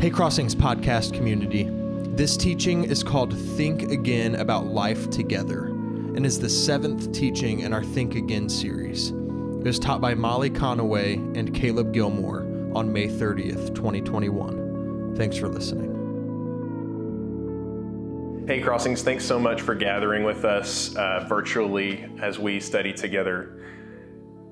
Hey Crossings podcast community. This teaching is called Think Again About Life Together and is the seventh teaching in our Think Again series. It was taught by Molly Conaway and Caleb Gilmore on May 30th, 2021. Thanks for listening. Hey Crossings, thanks so much for gathering with us uh, virtually as we study together.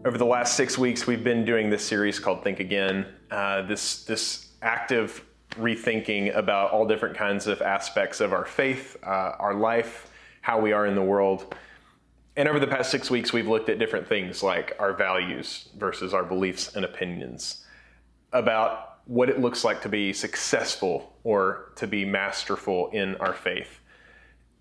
Over the last six weeks, we've been doing this series called Think Again. Uh, this this active rethinking about all different kinds of aspects of our faith, uh, our life, how we are in the world. And over the past six weeks, we've looked at different things like our values versus our beliefs and opinions, about what it looks like to be successful or to be masterful in our faith.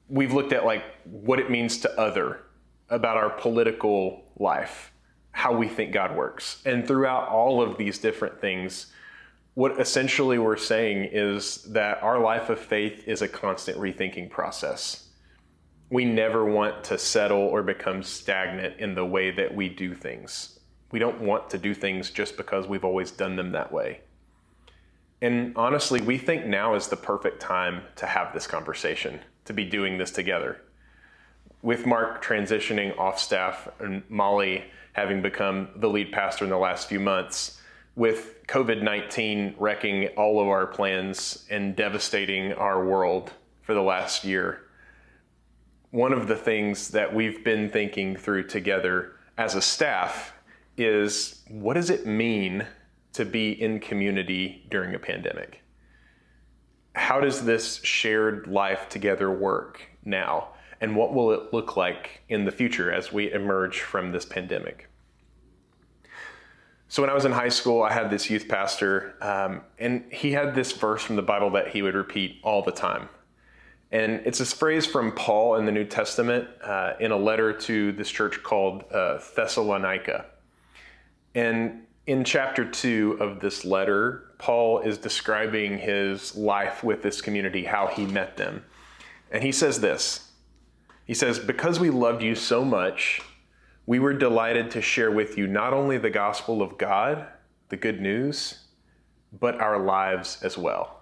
We've looked at like what it means to other, about our political life, how we think God works. And throughout all of these different things, what essentially we're saying is that our life of faith is a constant rethinking process. We never want to settle or become stagnant in the way that we do things. We don't want to do things just because we've always done them that way. And honestly, we think now is the perfect time to have this conversation, to be doing this together. With Mark transitioning off staff and Molly having become the lead pastor in the last few months, with COVID 19 wrecking all of our plans and devastating our world for the last year, one of the things that we've been thinking through together as a staff is what does it mean to be in community during a pandemic? How does this shared life together work now? And what will it look like in the future as we emerge from this pandemic? So when I was in high school, I had this youth pastor, um, and he had this verse from the Bible that he would repeat all the time. And it's this phrase from Paul in the New Testament uh, in a letter to this church called uh, Thessalonica. And in chapter two of this letter, Paul is describing his life with this community, how he met them. And he says this He says, Because we loved you so much, we were delighted to share with you not only the gospel of God, the good news, but our lives as well.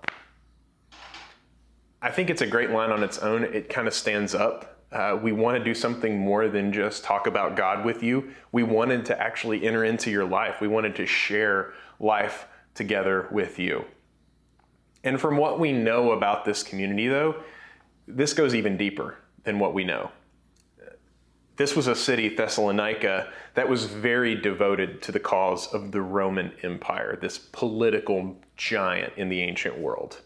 I think it's a great line on its own. It kind of stands up. Uh, we want to do something more than just talk about God with you. We wanted to actually enter into your life. We wanted to share life together with you. And from what we know about this community, though, this goes even deeper than what we know this was a city, Thessalonica, that was very devoted to the cause of the Roman Empire, this political giant in the ancient world.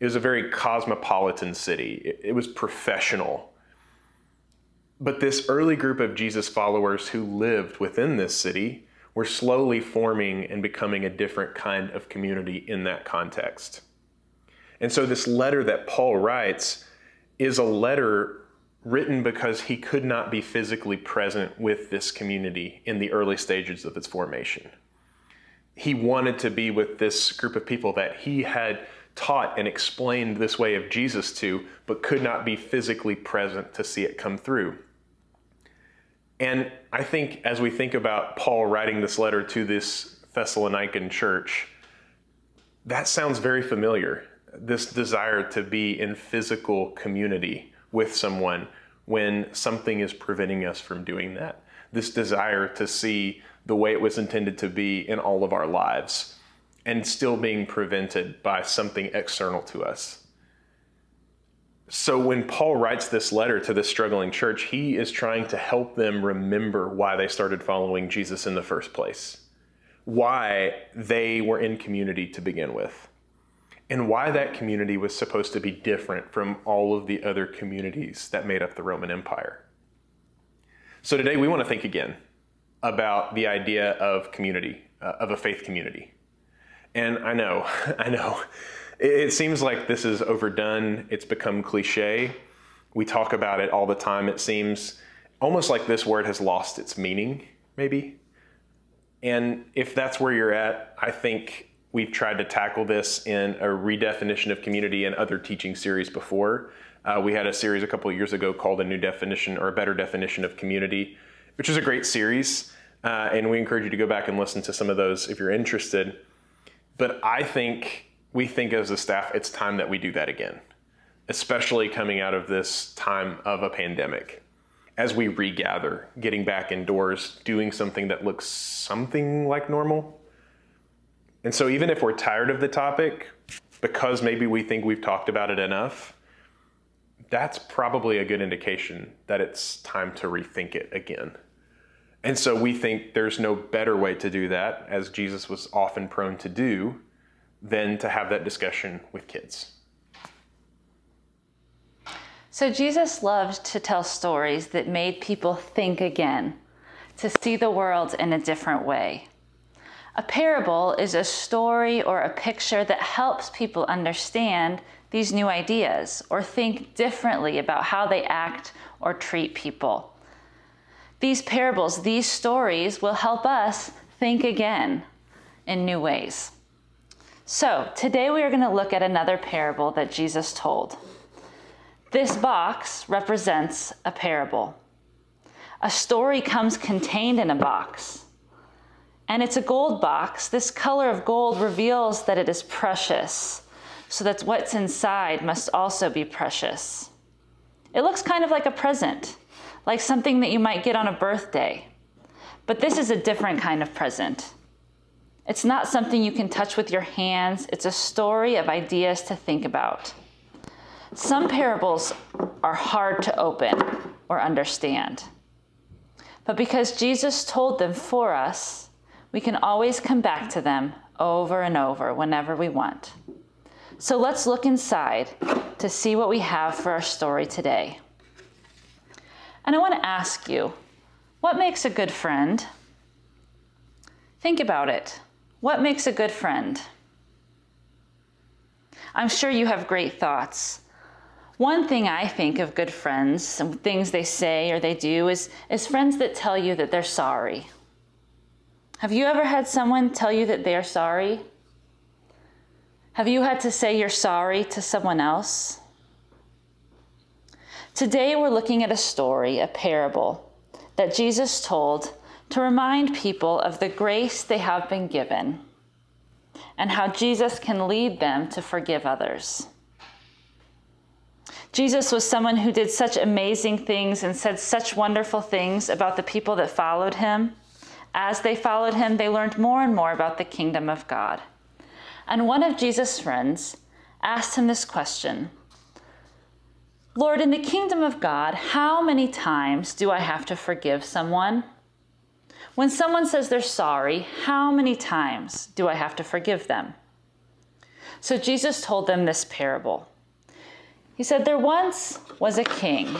It was a very cosmopolitan city, it, was professional. But this early group of Jesus followers who lived within this city were slowly forming and becoming a different kind of community in that context. And so, this letter that Paul writes is a letter written because he could not be physically present with this community in the early stages of its formation. He wanted to be with this group of people that he had taught and explained this way of Jesus to, but could not be physically present to see it come through. And I think as we think about Paul writing this letter to this Thessalonican church, that sounds very familiar. This desire to be in physical community with someone when something is preventing us from doing that. This desire to see the way it was intended to be in all of our lives and still being prevented by something external to us. So, when Paul writes this letter to this struggling church, he is trying to help them remember why they started following Jesus in the first place, why they were in community to begin with and why that community was supposed to be different from all of the other communities that made up the Roman Empire. So today we want to think again about the idea of community, uh, of a faith community. And I know, I know, it, it seems like this is overdone, it's become cliche. We talk about it all the time. It seems almost like this word has lost its meaning, maybe. And if that's where you're at, I think We've tried to tackle this in a redefinition of community and other teaching series before. Uh, we had a series a couple years ago called A New Definition or a Better Definition of Community, which is a great series. Uh, and we encourage you to go back and listen to some of those if you're interested. But I think we think as a staff it's time that we do that again, especially coming out of this time of a pandemic. As we regather, getting back indoors, doing something that looks something like normal. And so, even if we're tired of the topic, because maybe we think we've talked about it enough, that's probably a good indication that it's time to rethink it again. And so we think there's no better way to do that, as Jesus was often prone to do, than to have that discussion with kids. So Jesus loved to tell stories that made people think again, to see the world in a different way. A parable is a story or a picture that helps people understand these new ideas or think differently about how they act or treat people. These parables, these stories will help us think again in new ways. So, today we are going to look at another parable that Jesus told. This box represents a parable. A story comes contained in a box. And it's a gold box. This color of gold reveals that it is precious, so that what's inside must also be precious. It looks kind of like a present, like something that you might get on a birthday. But this is a different kind of present. It's not something you can touch with your hands, it's a story of ideas to think about. Some parables are hard to open or understand. But because Jesus told them for us, we can always come back to them over and over whenever we want. So let's look inside to see what we have for our story today. And I want to ask you what makes a good friend? Think about it. What makes a good friend? I'm sure you have great thoughts. One thing I think of good friends, some things they say or they do, is, is friends that tell you that they're sorry. Have you ever had someone tell you that they're sorry? Have you had to say you're sorry to someone else? Today we're looking at a story, a parable, that Jesus told to remind people of the grace they have been given and how Jesus can lead them to forgive others. Jesus was someone who did such amazing things and said such wonderful things about the people that followed him. As they followed him, they learned more and more about the kingdom of God. And one of Jesus' friends asked him this question Lord, in the kingdom of God, how many times do I have to forgive someone? When someone says they're sorry, how many times do I have to forgive them? So Jesus told them this parable. He said, There once was a king,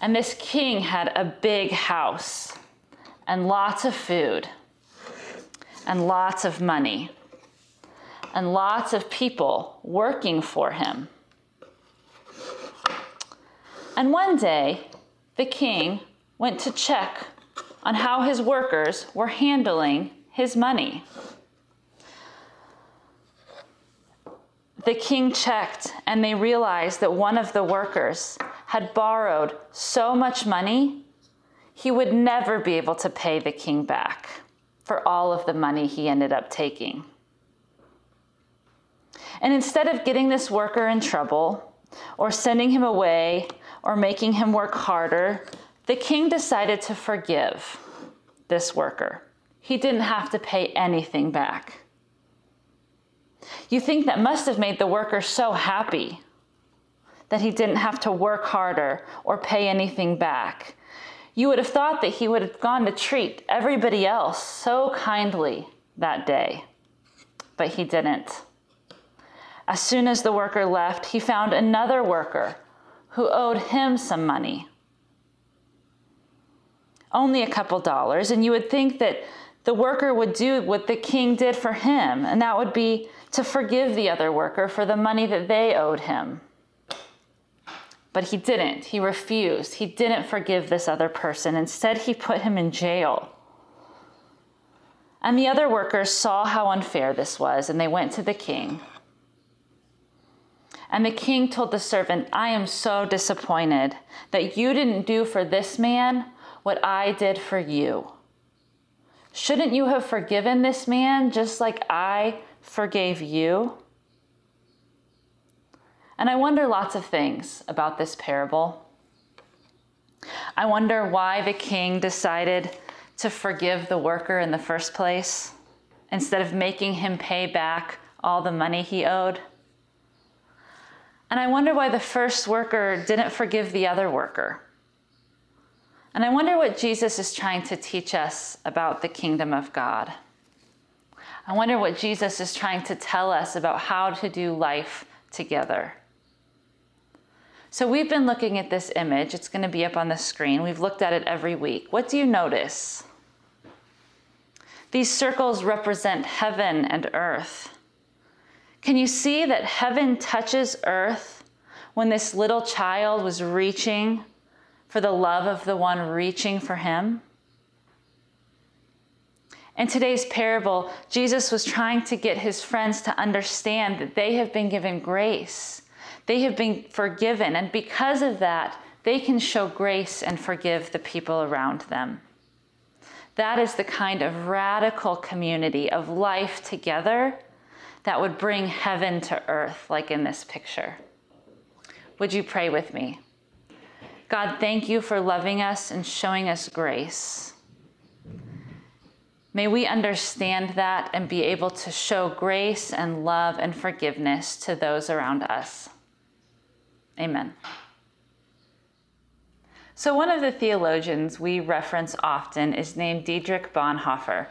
and this king had a big house and lots of food and lots of money and lots of people working for him. And one day, the king went to check on how his workers were handling his money. The king checked and they realized that one of the workers had borrowed so much money, he would never be able to pay the king back for all of the money he ended up taking. And instead of getting this worker in trouble or sending him away or making him work harder, the king decided to forgive this worker. He didn't have to pay anything back. You think that must have made the worker so happy that he didn't have to work harder or pay anything back. You would have thought that he would have gone to treat everybody else so kindly that day, but he didn't. As soon as the worker left, he found another worker who owed him some money only a couple dollars, and you would think that the worker would do what the king did for him, and that would be to forgive the other worker for the money that they owed him. But he didn't. He refused. He didn't forgive this other person. Instead, he put him in jail. And the other workers saw how unfair this was, and they went to the king. And the king told the servant, I am so disappointed that you didn't do for this man what I did for you. Shouldn't you have forgiven this man just like I forgave you? And I wonder lots of things about this parable. I wonder why the king decided to forgive the worker in the first place instead of making him pay back all the money he owed. And I wonder why the first worker didn't forgive the other worker. And I wonder what Jesus is trying to teach us about the kingdom of God. I wonder what Jesus is trying to tell us about how to do life together. So, we've been looking at this image. It's going to be up on the screen. We've looked at it every week. What do you notice? These circles represent heaven and earth. Can you see that heaven touches earth when this little child was reaching for the love of the one reaching for him? In today's parable, Jesus was trying to get his friends to understand that they have been given grace. They have been forgiven, and because of that, they can show grace and forgive the people around them. That is the kind of radical community of life together that would bring heaven to earth, like in this picture. Would you pray with me? God, thank you for loving us and showing us grace. May we understand that and be able to show grace and love and forgiveness to those around us. Amen. So, one of the theologians we reference often is named Dietrich Bonhoeffer.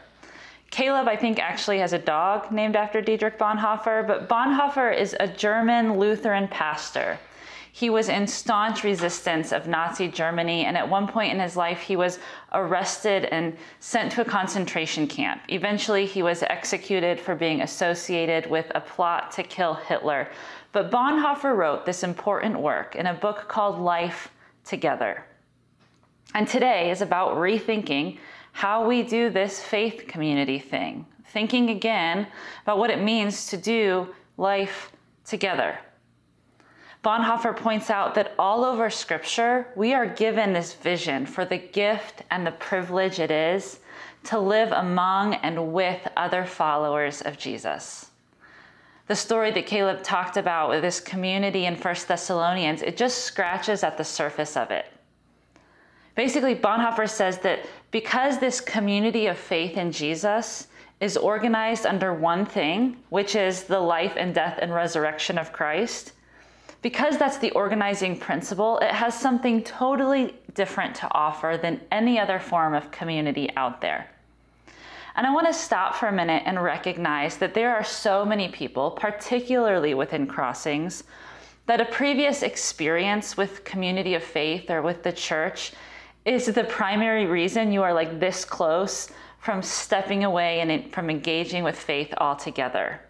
Caleb, I think, actually has a dog named after Dietrich Bonhoeffer, but Bonhoeffer is a German Lutheran pastor. He was in staunch resistance of Nazi Germany, and at one point in his life, he was arrested and sent to a concentration camp. Eventually, he was executed for being associated with a plot to kill Hitler. But Bonhoeffer wrote this important work in a book called Life Together. And today is about rethinking how we do this faith community thing, thinking again about what it means to do life together. Bonhoeffer points out that all over Scripture, we are given this vision for the gift and the privilege it is to live among and with other followers of Jesus the story that Caleb talked about with this community in First Thessalonians, it just scratches at the surface of it. Basically, Bonhoeffer says that because this community of faith in Jesus is organized under one thing, which is the life and death and resurrection of Christ, because that's the organizing principle, it has something totally different to offer than any other form of community out there. And I want to stop for a minute and recognize that there are so many people, particularly within crossings, that a previous experience with community of faith or with the church is the primary reason you are like this close from stepping away and from engaging with faith altogether.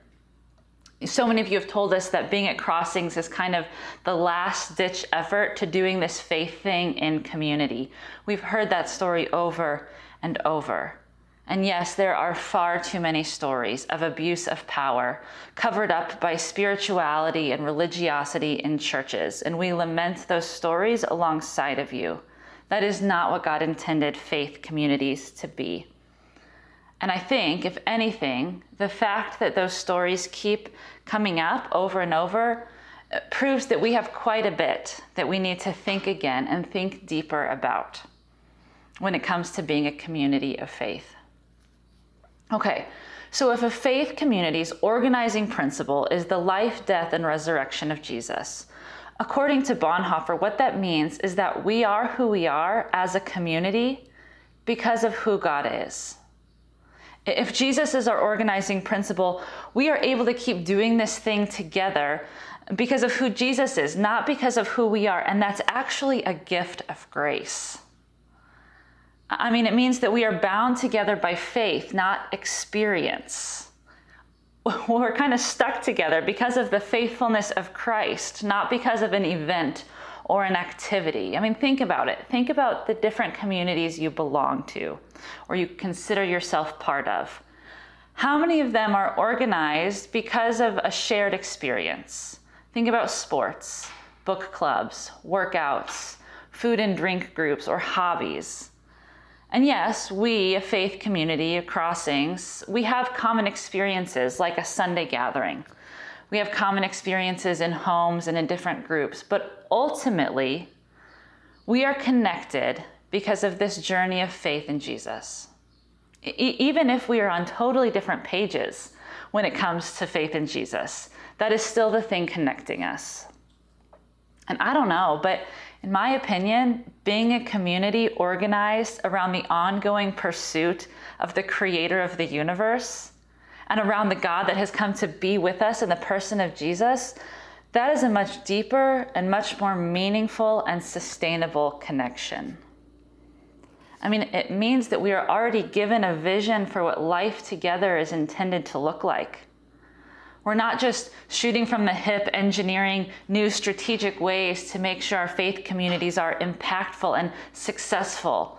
So many of you have told us that being at Crossings is kind of the last ditch effort to doing this faith thing in community. We've heard that story over and over. And yes, there are far too many stories of abuse of power covered up by spirituality and religiosity in churches, and we lament those stories alongside of you. That is not what God intended faith communities to be. And I think, if anything, the fact that those stories keep coming up over and over uh, proves that we have quite a bit that we need to think again and think deeper about when it comes to being a community of faith. Okay, so if a faith community's organizing principle is the life, death, and resurrection of Jesus, according to Bonhoeffer, what that means is that we are who we are as a community because of who God is. If Jesus is our organizing principle, we are able to keep doing this thing together because of who Jesus is, not because of who we are. And that's actually a gift of grace. I mean, it means that we are bound together by faith, not experience. We're kind of stuck together because of the faithfulness of Christ, not because of an event or an activity. I mean, think about it. Think about the different communities you belong to or you consider yourself part of. How many of them are organized because of a shared experience? Think about sports, book clubs, workouts, food and drink groups, or hobbies. And yes, we, a faith community of crossings, we have common experiences like a Sunday gathering. We have common experiences in homes and in different groups, ultimately, we are connected because of this journey of faith in Jesus. E- even if we are on totally different pages when it comes to faith in Jesus, that is still the thing connecting us. And I don't know, but in my opinion, being a community organized around the ongoing pursuit of the creator of the universe and around the God that has come to be with us in the person of Jesus, that is a much deeper and much more meaningful and sustainable connection. I mean, it means that we are already given a vision for what life together is intended to look like. We're not just shooting from the hip, engineering new strategic ways to make sure our faith communities are impactful and successful.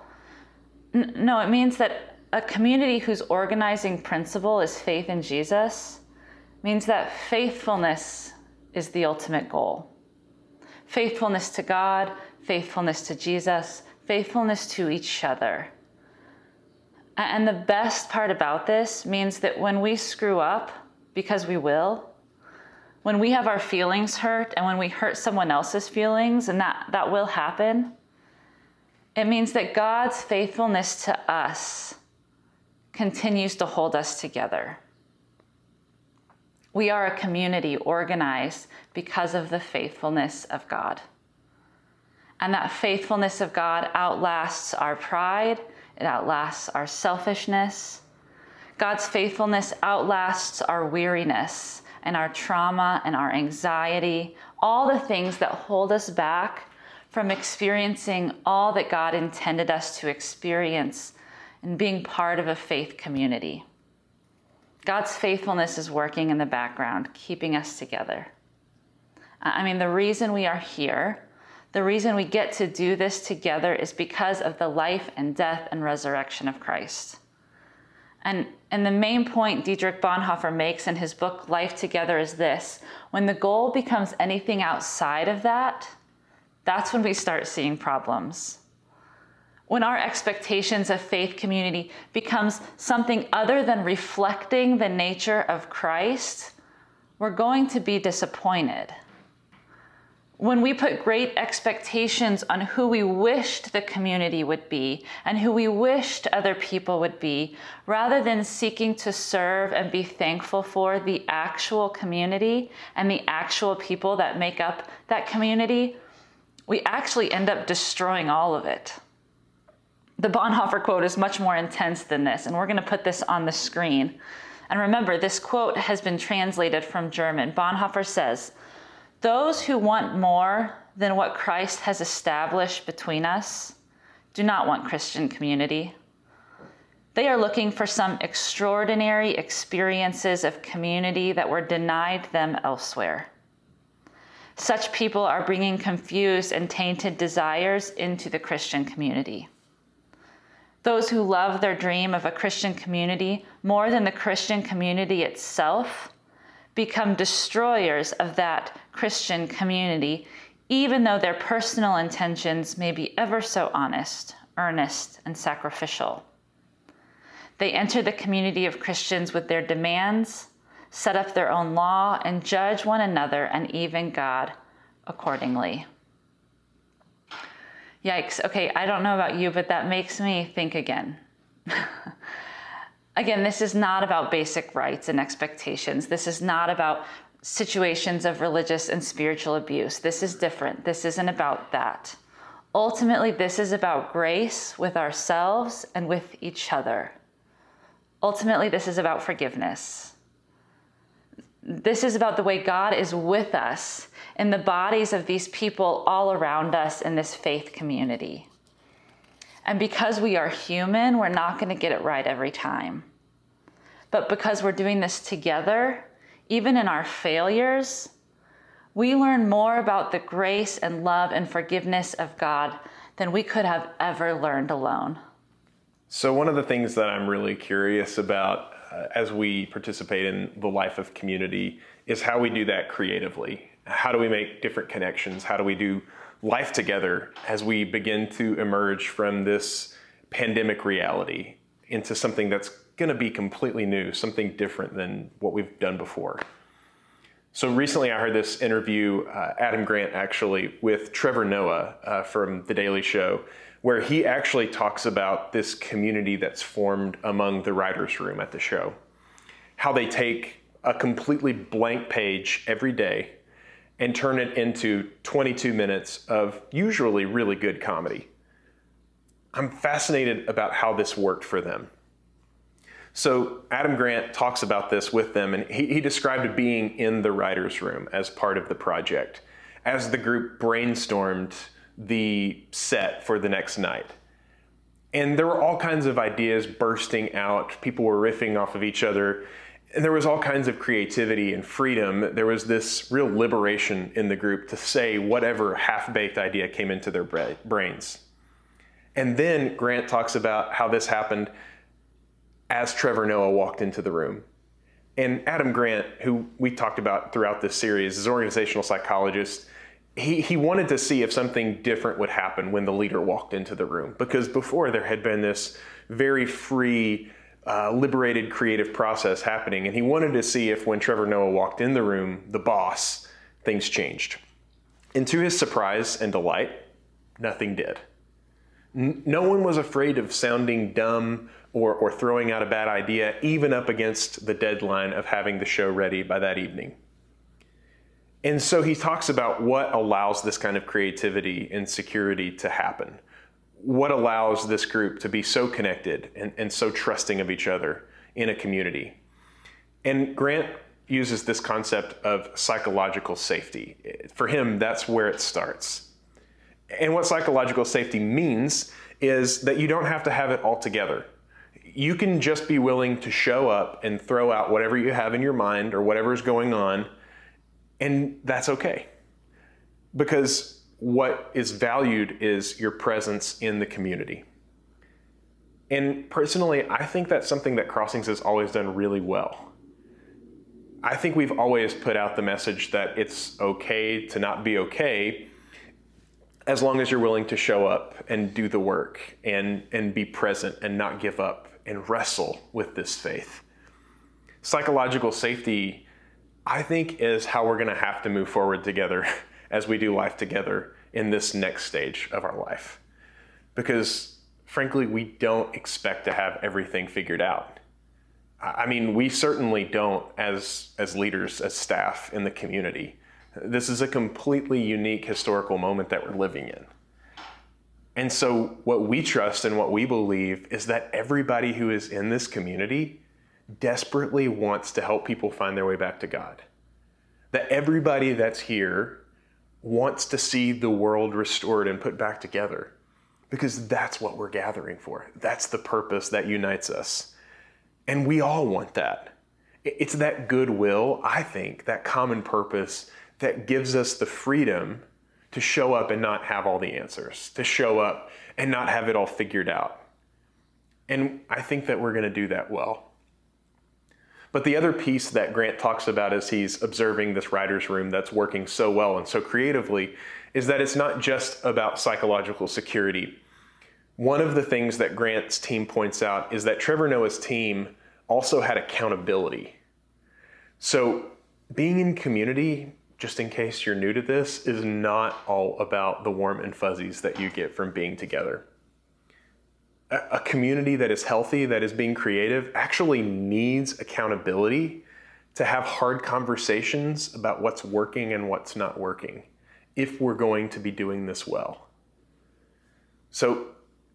N- no, it means that a community whose organizing principle is faith in Jesus means that faithfulness is the ultimate goal. Faithfulness to God, faithfulness to Jesus, faithfulness to each other. And the best part about this means that when we screw up, because we will, when we have our feelings hurt and when we hurt someone else's feelings, and that, that will happen, it means that God's faithfulness to us continues to hold us together. We are a community organized because of the faithfulness of God. And that faithfulness of God outlasts our pride, it outlasts our selfishness. God's faithfulness outlasts our weariness and our trauma and our anxiety, all the things that hold us back from experiencing all that God intended us to experience and being part of a faith community. God's faithfulness is working in the background, keeping us together. I mean, the reason we are here the reason we get to do this together is because of the life and death and resurrection of Christ. And, and the main point Dietrich Bonhoeffer makes in his book Life Together is this when the goal becomes anything outside of that, that's when we start seeing problems. When our expectations of faith community becomes something other than reflecting the nature of Christ, we're going to be disappointed when we put great expectations on who we wished the community would be and who we wished other people would be, rather than seeking to serve and be thankful for the actual community and the actual people that make up that community, we actually end up destroying all of it. The Bonhoeffer quote is much more intense than this, and we're going to put this on the screen. And remember, this quote has been translated from German. Bonhoeffer says, those who want more than what Christ has established between us do not want Christian community. They are looking for some extraordinary experiences of community that were denied them elsewhere. Such people are bringing confused and tainted desires into the Christian community. Those who love their dream of a Christian community more than the Christian community itself become destroyers of that Christian community, even though their personal intentions may be ever so honest, earnest, and sacrificial. They enter the community of Christians with their demands, set up their own law, and judge one another and even God accordingly. Yikes. Okay, I don't know about you, but that makes me think again. Again, this is not about basic rights and expectations. This is not about situations of religious and spiritual abuse. This is different. This isn't about that. Ultimately, this is about grace with ourselves and with each other. Ultimately, this is about forgiveness. This is about the way God is with us in the bodies of these people all around us in this faith community. And because we are human, we're not going to get it right every time. But because we're doing this together, even in our failures, we learn more about the grace and love and forgiveness of God than we could have ever learned alone. So, one of the things that I'm really curious about uh, as we participate in the life of community is how we do that creatively. How do we make different connections? How do we do life together as we begin to emerge from this pandemic reality into something that's going to be completely new, something different than what we've done before. So recently, I heard this interview, uh, Adam Grant actually, with Trevor Noah uh, from The Daily Show, where he actually talks about this community that's formed among the writers' room at the show. How they take a completely blank page every day and turn it into 22 minutes of usually really good comedy. I'm fascinated about how this worked for them. So Adam Grant talks about this with them, and he, he described being in the writer's room as part of the project as the group brainstormed the set for the next night. And there were all kinds of ideas bursting out. People were riffing off of each other. And there was all kinds of creativity and freedom. There was this real liberation in the group to say whatever half baked idea came into their brains. And then Grant talks about how this happened as Trevor Noah walked into the room. And Adam Grant, who we talked about throughout this series, is an organizational psychologist. He, he wanted to see if something different would happen when the leader walked into the room because before there had been this very free, uh, liberated creative process happening. And he wanted to see if when Trevor Noah walked in the room, the boss, things changed. And to his surprise and delight, nothing did. N- no one was afraid of sounding dumb or, or throwing out a bad idea, even up against the deadline of having the show ready by that evening. And so he talks about what allows this kind of creativity and security to happen. What allows this group to be so connected and, and so trusting of each other in a community. And Grant uses this concept of psychological safety. For him, that's where it starts. And what psychological safety means is that you don't have to have it all together you can just be willing to show up and throw out whatever you have in your mind or whatever is going on, and that's okay. Because what is valued is your presence in the community. And personally, I think that's something that Crossings has always done really well. I think we've always put out the message that it's okay to not be okay as long as you're willing to show up and do the work and, and be present and not give up and wrestle with this faith. Psychological safety, I think, is how we're going to have to move forward together as we do life together in this next stage of our life. Because frankly, we don't expect to have everything figured out. I mean, we certainly don't as, as leaders, as staff in the community. This is a completely unique historical moment that we're living in. And so, what we trust and what we believe is that everybody who is in this community desperately wants to help people find their way back to God. That everybody that's here wants to see the world restored and put back together because that's what we're gathering for. That's the purpose that unites us. And we all want that. It's that goodwill, I think, that common purpose that gives us the freedom to show up and not have all the answers, to show up and not have it all figured out. And I think that we're going to do that well. But the other piece that Grant talks about as he's observing this writer's room that's working so well and so creatively is that it's not just about psychological security. One of the things that Grant's team points out is that Trevor Noah's team also had accountability. So, being in community just in case you're new to this, is not all about the warm and fuzzies that you get from being together. A, community that is healthy, that is being creative, actually needs accountability to have hard conversations about what's working and what's not working if we're going to be doing this well. So,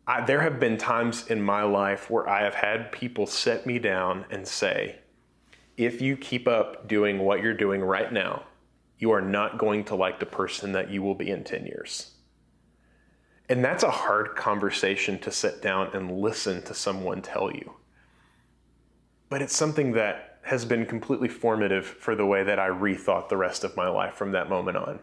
I, there have been times in my life where I have had people set me down and say, if you keep up doing what you're doing right now, you are not going to like the person that you will be in 10 years. And that's a hard conversation to sit down and listen to someone tell you. But it's something that has been completely formative for the way that I rethought the rest of my life from that moment on.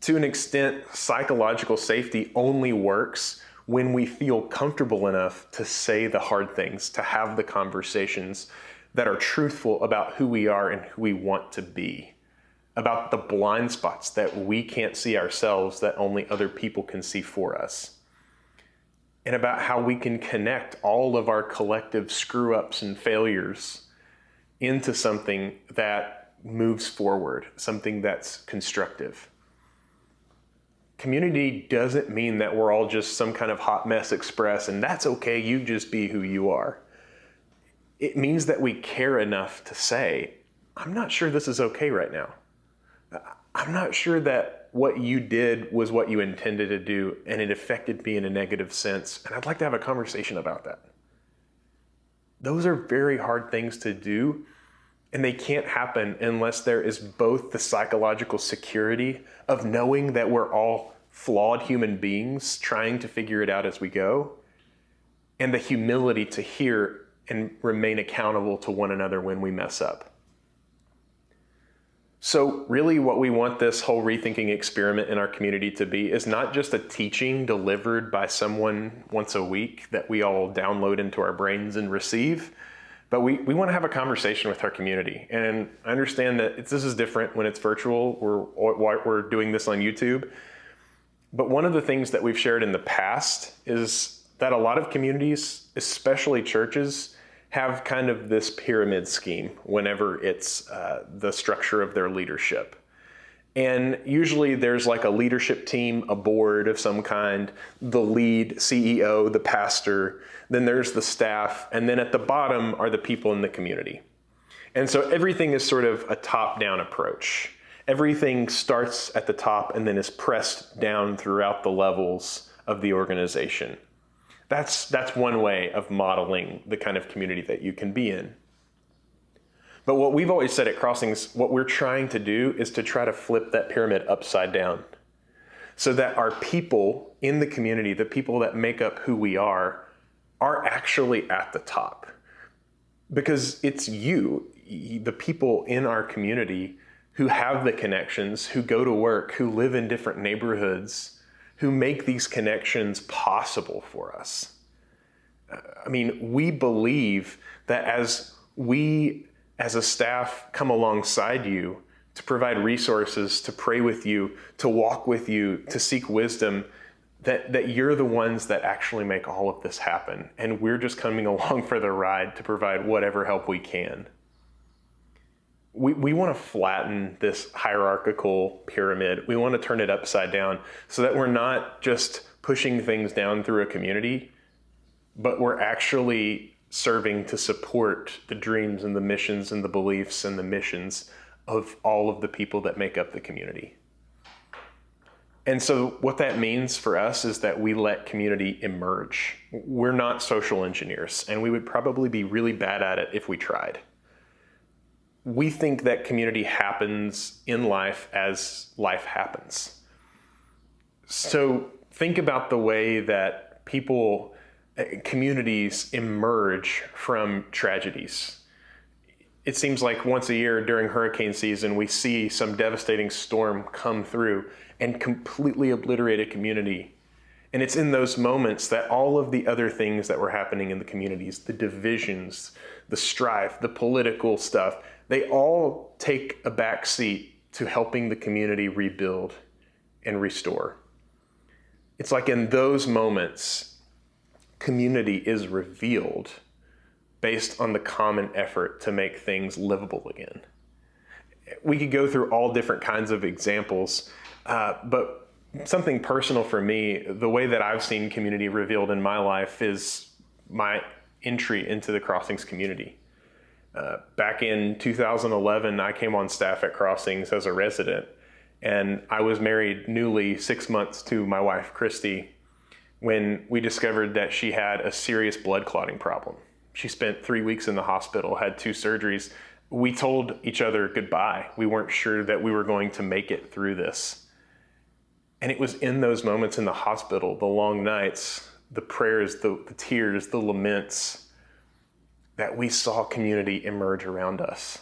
To an extent, psychological safety only works when we feel comfortable enough to say the hard things, to have the conversations that are truthful about who we are and who we want to be, about the blind spots that we can't see ourselves that only other people can see for us, and about how we can connect all of our collective screw ups and failures into something that moves forward, something that's constructive. Community doesn't mean that we're all just some kind of hot mess express and that's okay, you just be who you are. It means that we care enough to say, I'm not sure this is okay right now. I'm not sure that what you did was what you intended to do and it affected me in a negative sense. And I'd like to have a conversation about that. Those are very hard things to do. And they can't happen unless there is both the psychological security of knowing that we're all flawed human beings trying to figure it out as we go, and the humility to hear and remain accountable to one another when we mess up. So, really, what we want this whole rethinking experiment in our community to be is not just a teaching delivered by someone once a week that we all download into our brains and receive, but we, we want to have a conversation with our community. And I understand that this is different when it's virtual. We're, we're doing this on YouTube. But one of the things that we've shared in the past is that a lot of communities, especially churches, have kind of this pyramid scheme whenever it's uh, the structure of their leadership. And usually there's like a leadership team, a board of some kind, the lead CEO, the pastor, then there's the staff, and then at the bottom are the people in the community. And so everything is sort of a top down approach. Everything starts at the top and then is pressed down throughout the levels of the organization. That's, that's one way of modeling the kind of community that you can be in. But what we've always said at Crossings, what we're trying to do is to try to flip that pyramid upside down so that our people in the community, the people that make up who we are, are actually at the top. Because it's you, the people in our community who have the connections, who go to work, who live in different neighborhoods, who make these connections possible for us. I mean, we believe that as we, as a staff, come alongside you to provide resources, to pray with you, to walk with you, to seek wisdom, that, that you're the ones that actually make all of this happen. And we're just coming along for the ride to provide whatever help we can we, we want to flatten this hierarchical pyramid. We want to turn it upside down so that we're not just pushing things down through a community, but we're actually serving to support the dreams and the missions and the beliefs and the missions of all of the people that make up the community. And so, what that means for us is that we let community emerge. We're not social engineers, and we would probably be really bad at it if we tried we think that community happens in life as life happens. So think about the way that people, eh, communities emerge from tragedies. It seems like once a year during hurricane season, we see some devastating storm come through and completely obliterate a community. And it's in those moments that all of the other things that were happening in the communities, the divisions, the strife, the political stuff, they all take a back seat to helping the community rebuild and restore. It's like in those moments, community is revealed based on the common effort to make things livable again. We could go through all different kinds of examples, uh, but something personal for me, the way that I've seen community revealed in my life is my entry into the Crossings community. Uh, back in 2011, I came on staff at Crossings as a resident, and I was married newly six months to my wife, Christy, when we discovered that she had a serious blood clotting problem. She spent three weeks in the hospital, had two surgeries. We told each other goodbye. We weren't sure that we were going to make it through this. And it was in those moments in the hospital, the long nights, the prayers, the, the tears, the laments, that we saw community emerge around us.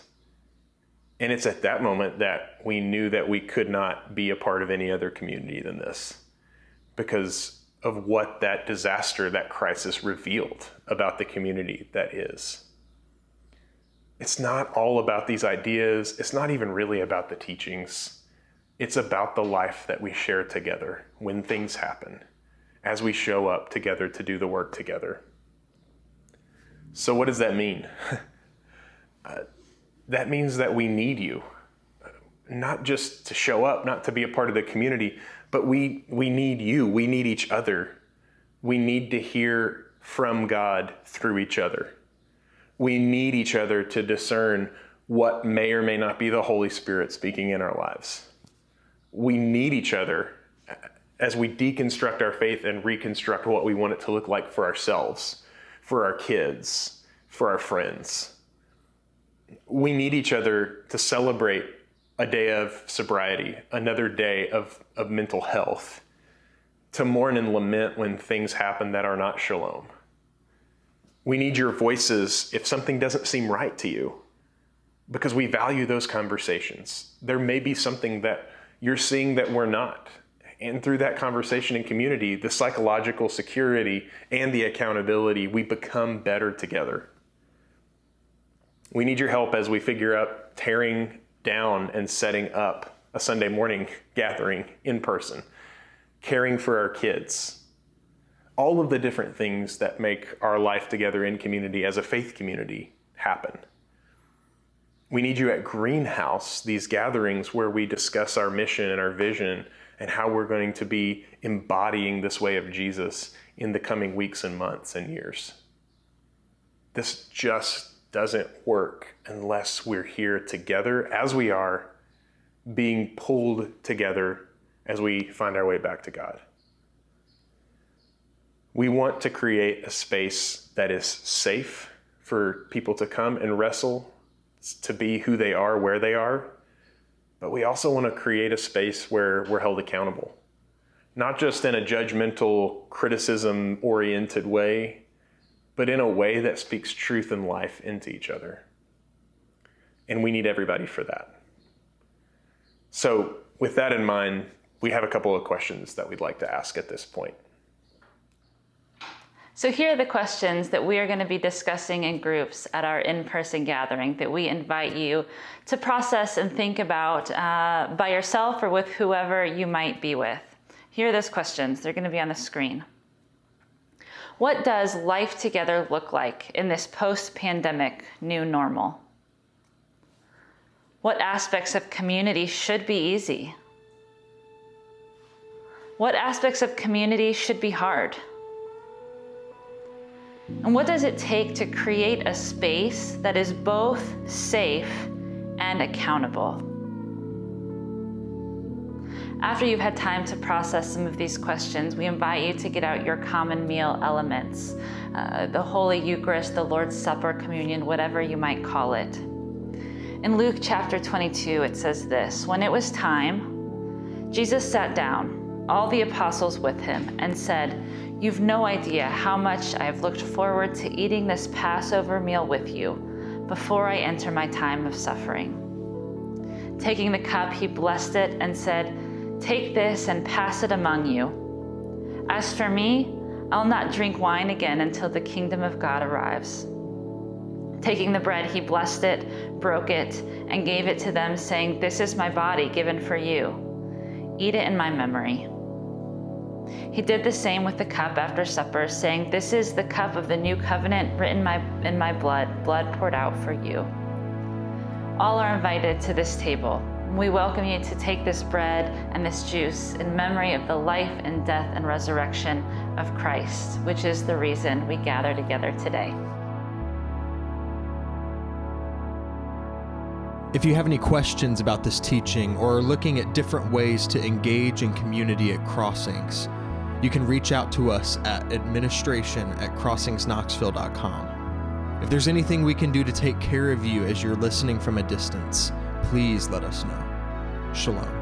And it's at that moment that we knew that we could not be a part of any other community than this because of what that disaster, that crisis revealed about the community that is. It's not all about these ideas, it's not even really about the teachings. It's about the life that we share together when things happen, as we show up together to do the work together. So, what does that mean? uh, that means that we need you, not just to show up, not to be a part of the community, but we, we need you. We need each other. We need to hear from God through each other. We need each other to discern what may or may not be the Holy Spirit speaking in our lives. We need each other as we deconstruct our faith and reconstruct what we want it to look like for ourselves, for our kids, for our friends. We need each other to celebrate a day of sobriety, another day of, of mental health, to mourn and lament when things happen that are not shalom. We need your voices if something doesn't seem right to you, because we value those conversations. There may be something that you're seeing that we're not and through that conversation and community, the psychological security and the accountability, we become better together. We need your help as we figure out tearing down and setting up a Sunday morning gathering in person, caring for our kids, all of the different things that make our life together in community as a faith community happen. We need you at Greenhouse, these gatherings where we discuss our mission and our vision and how we're going to be embodying this way of Jesus in the coming weeks and months and years. This just doesn't work unless we're here together as we are, being pulled together as we find our way back to God. We want to create a space that is safe for people to come and wrestle to be who they are, where they are, but we also want to create a space where we're held accountable, not just in a judgmental, criticism oriented way, but in a way that speaks truth and life into each other. And we need everybody for that. So, with that in mind, we have a couple of questions that we'd like to ask at this point. So, here are the questions that we are going to be discussing in groups at our in person gathering that we invite you to process and think about uh, by yourself or with whoever you might be with. Here are those questions, they're going to be on the screen. What does life together look like in this post pandemic new normal? What aspects of community should be easy? What aspects of community should be hard? And what does it take to create a space that is both safe and accountable? After you've had time to process some of these questions, we invite you to get out your common meal elements uh, the Holy Eucharist, the Lord's Supper, communion, whatever you might call it. In Luke chapter 22, it says this When it was time, Jesus sat down, all the apostles with him, and said, You've no idea how much I have looked forward to eating this Passover meal with you before I enter my time of suffering. Taking the cup, he blessed it and said, Take this and pass it among you. As for me, I'll not drink wine again until the kingdom of God arrives. Taking the bread, he blessed it, broke it, and gave it to them, saying, This is my body given for you. Eat it in my memory. He did the same with the cup after supper, saying, This is the cup of the new covenant written my, in my blood, blood poured out for you. All are invited to this table. We welcome you to take this bread and this juice in memory of the life and death and resurrection of Christ, which is the reason we gather together today. If you have any questions about this teaching or are looking at different ways to engage in community at Crossings, you can reach out to us at administration at crossingsknoxville.com. If there's anything we can do to take care of you as you're listening from a distance, please let us know. Shalom.